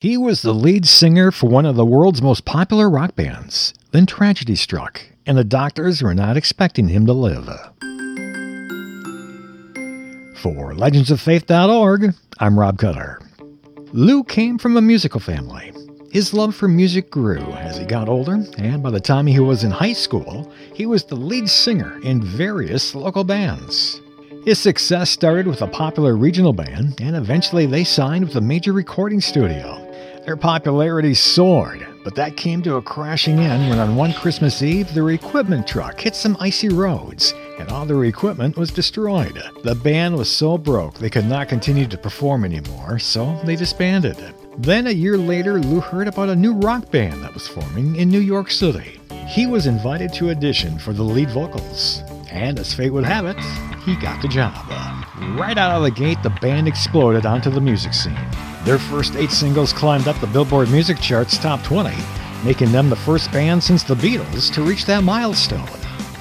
He was the lead singer for one of the world's most popular rock bands. Then tragedy struck, and the doctors were not expecting him to live. For legendsoffaith.org, I'm Rob Cutter. Lou came from a musical family. His love for music grew as he got older, and by the time he was in high school, he was the lead singer in various local bands. His success started with a popular regional band, and eventually they signed with a major recording studio. Their popularity soared, but that came to a crashing end when on one Christmas Eve their equipment truck hit some icy roads, and all their equipment was destroyed. The band was so broke they could not continue to perform anymore, so they disbanded. Then a year later, Lou heard about a new rock band that was forming in New York City. He was invited to audition for the lead vocals, and as fate would have it, he got the job. Right out of the gate, the band exploded onto the music scene. Their first eight singles climbed up the Billboard Music Charts top 20, making them the first band since the Beatles to reach that milestone.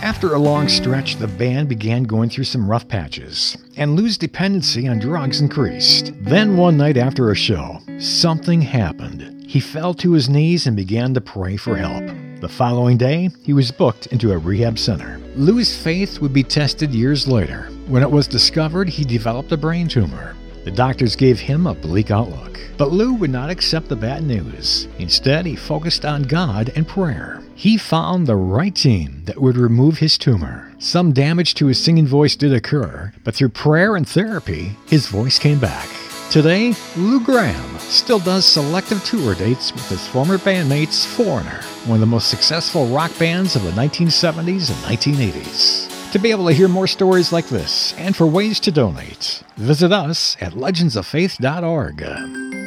After a long stretch, the band began going through some rough patches, and Lou's dependency on drugs increased. Then, one night after a show, something happened. He fell to his knees and began to pray for help. The following day, he was booked into a rehab center. Lou's faith would be tested years later. When it was discovered, he developed a brain tumor. The doctors gave him a bleak outlook. But Lou would not accept the bad news. Instead, he focused on God and prayer. He found the right team that would remove his tumor. Some damage to his singing voice did occur, but through prayer and therapy, his voice came back. Today, Lou Gramm still does selective tour dates with his former bandmates Foreigner, one of the most successful rock bands of the 1970s and 1980s. To be able to hear more stories like this and for ways to donate, visit us at legendsoffaith.org.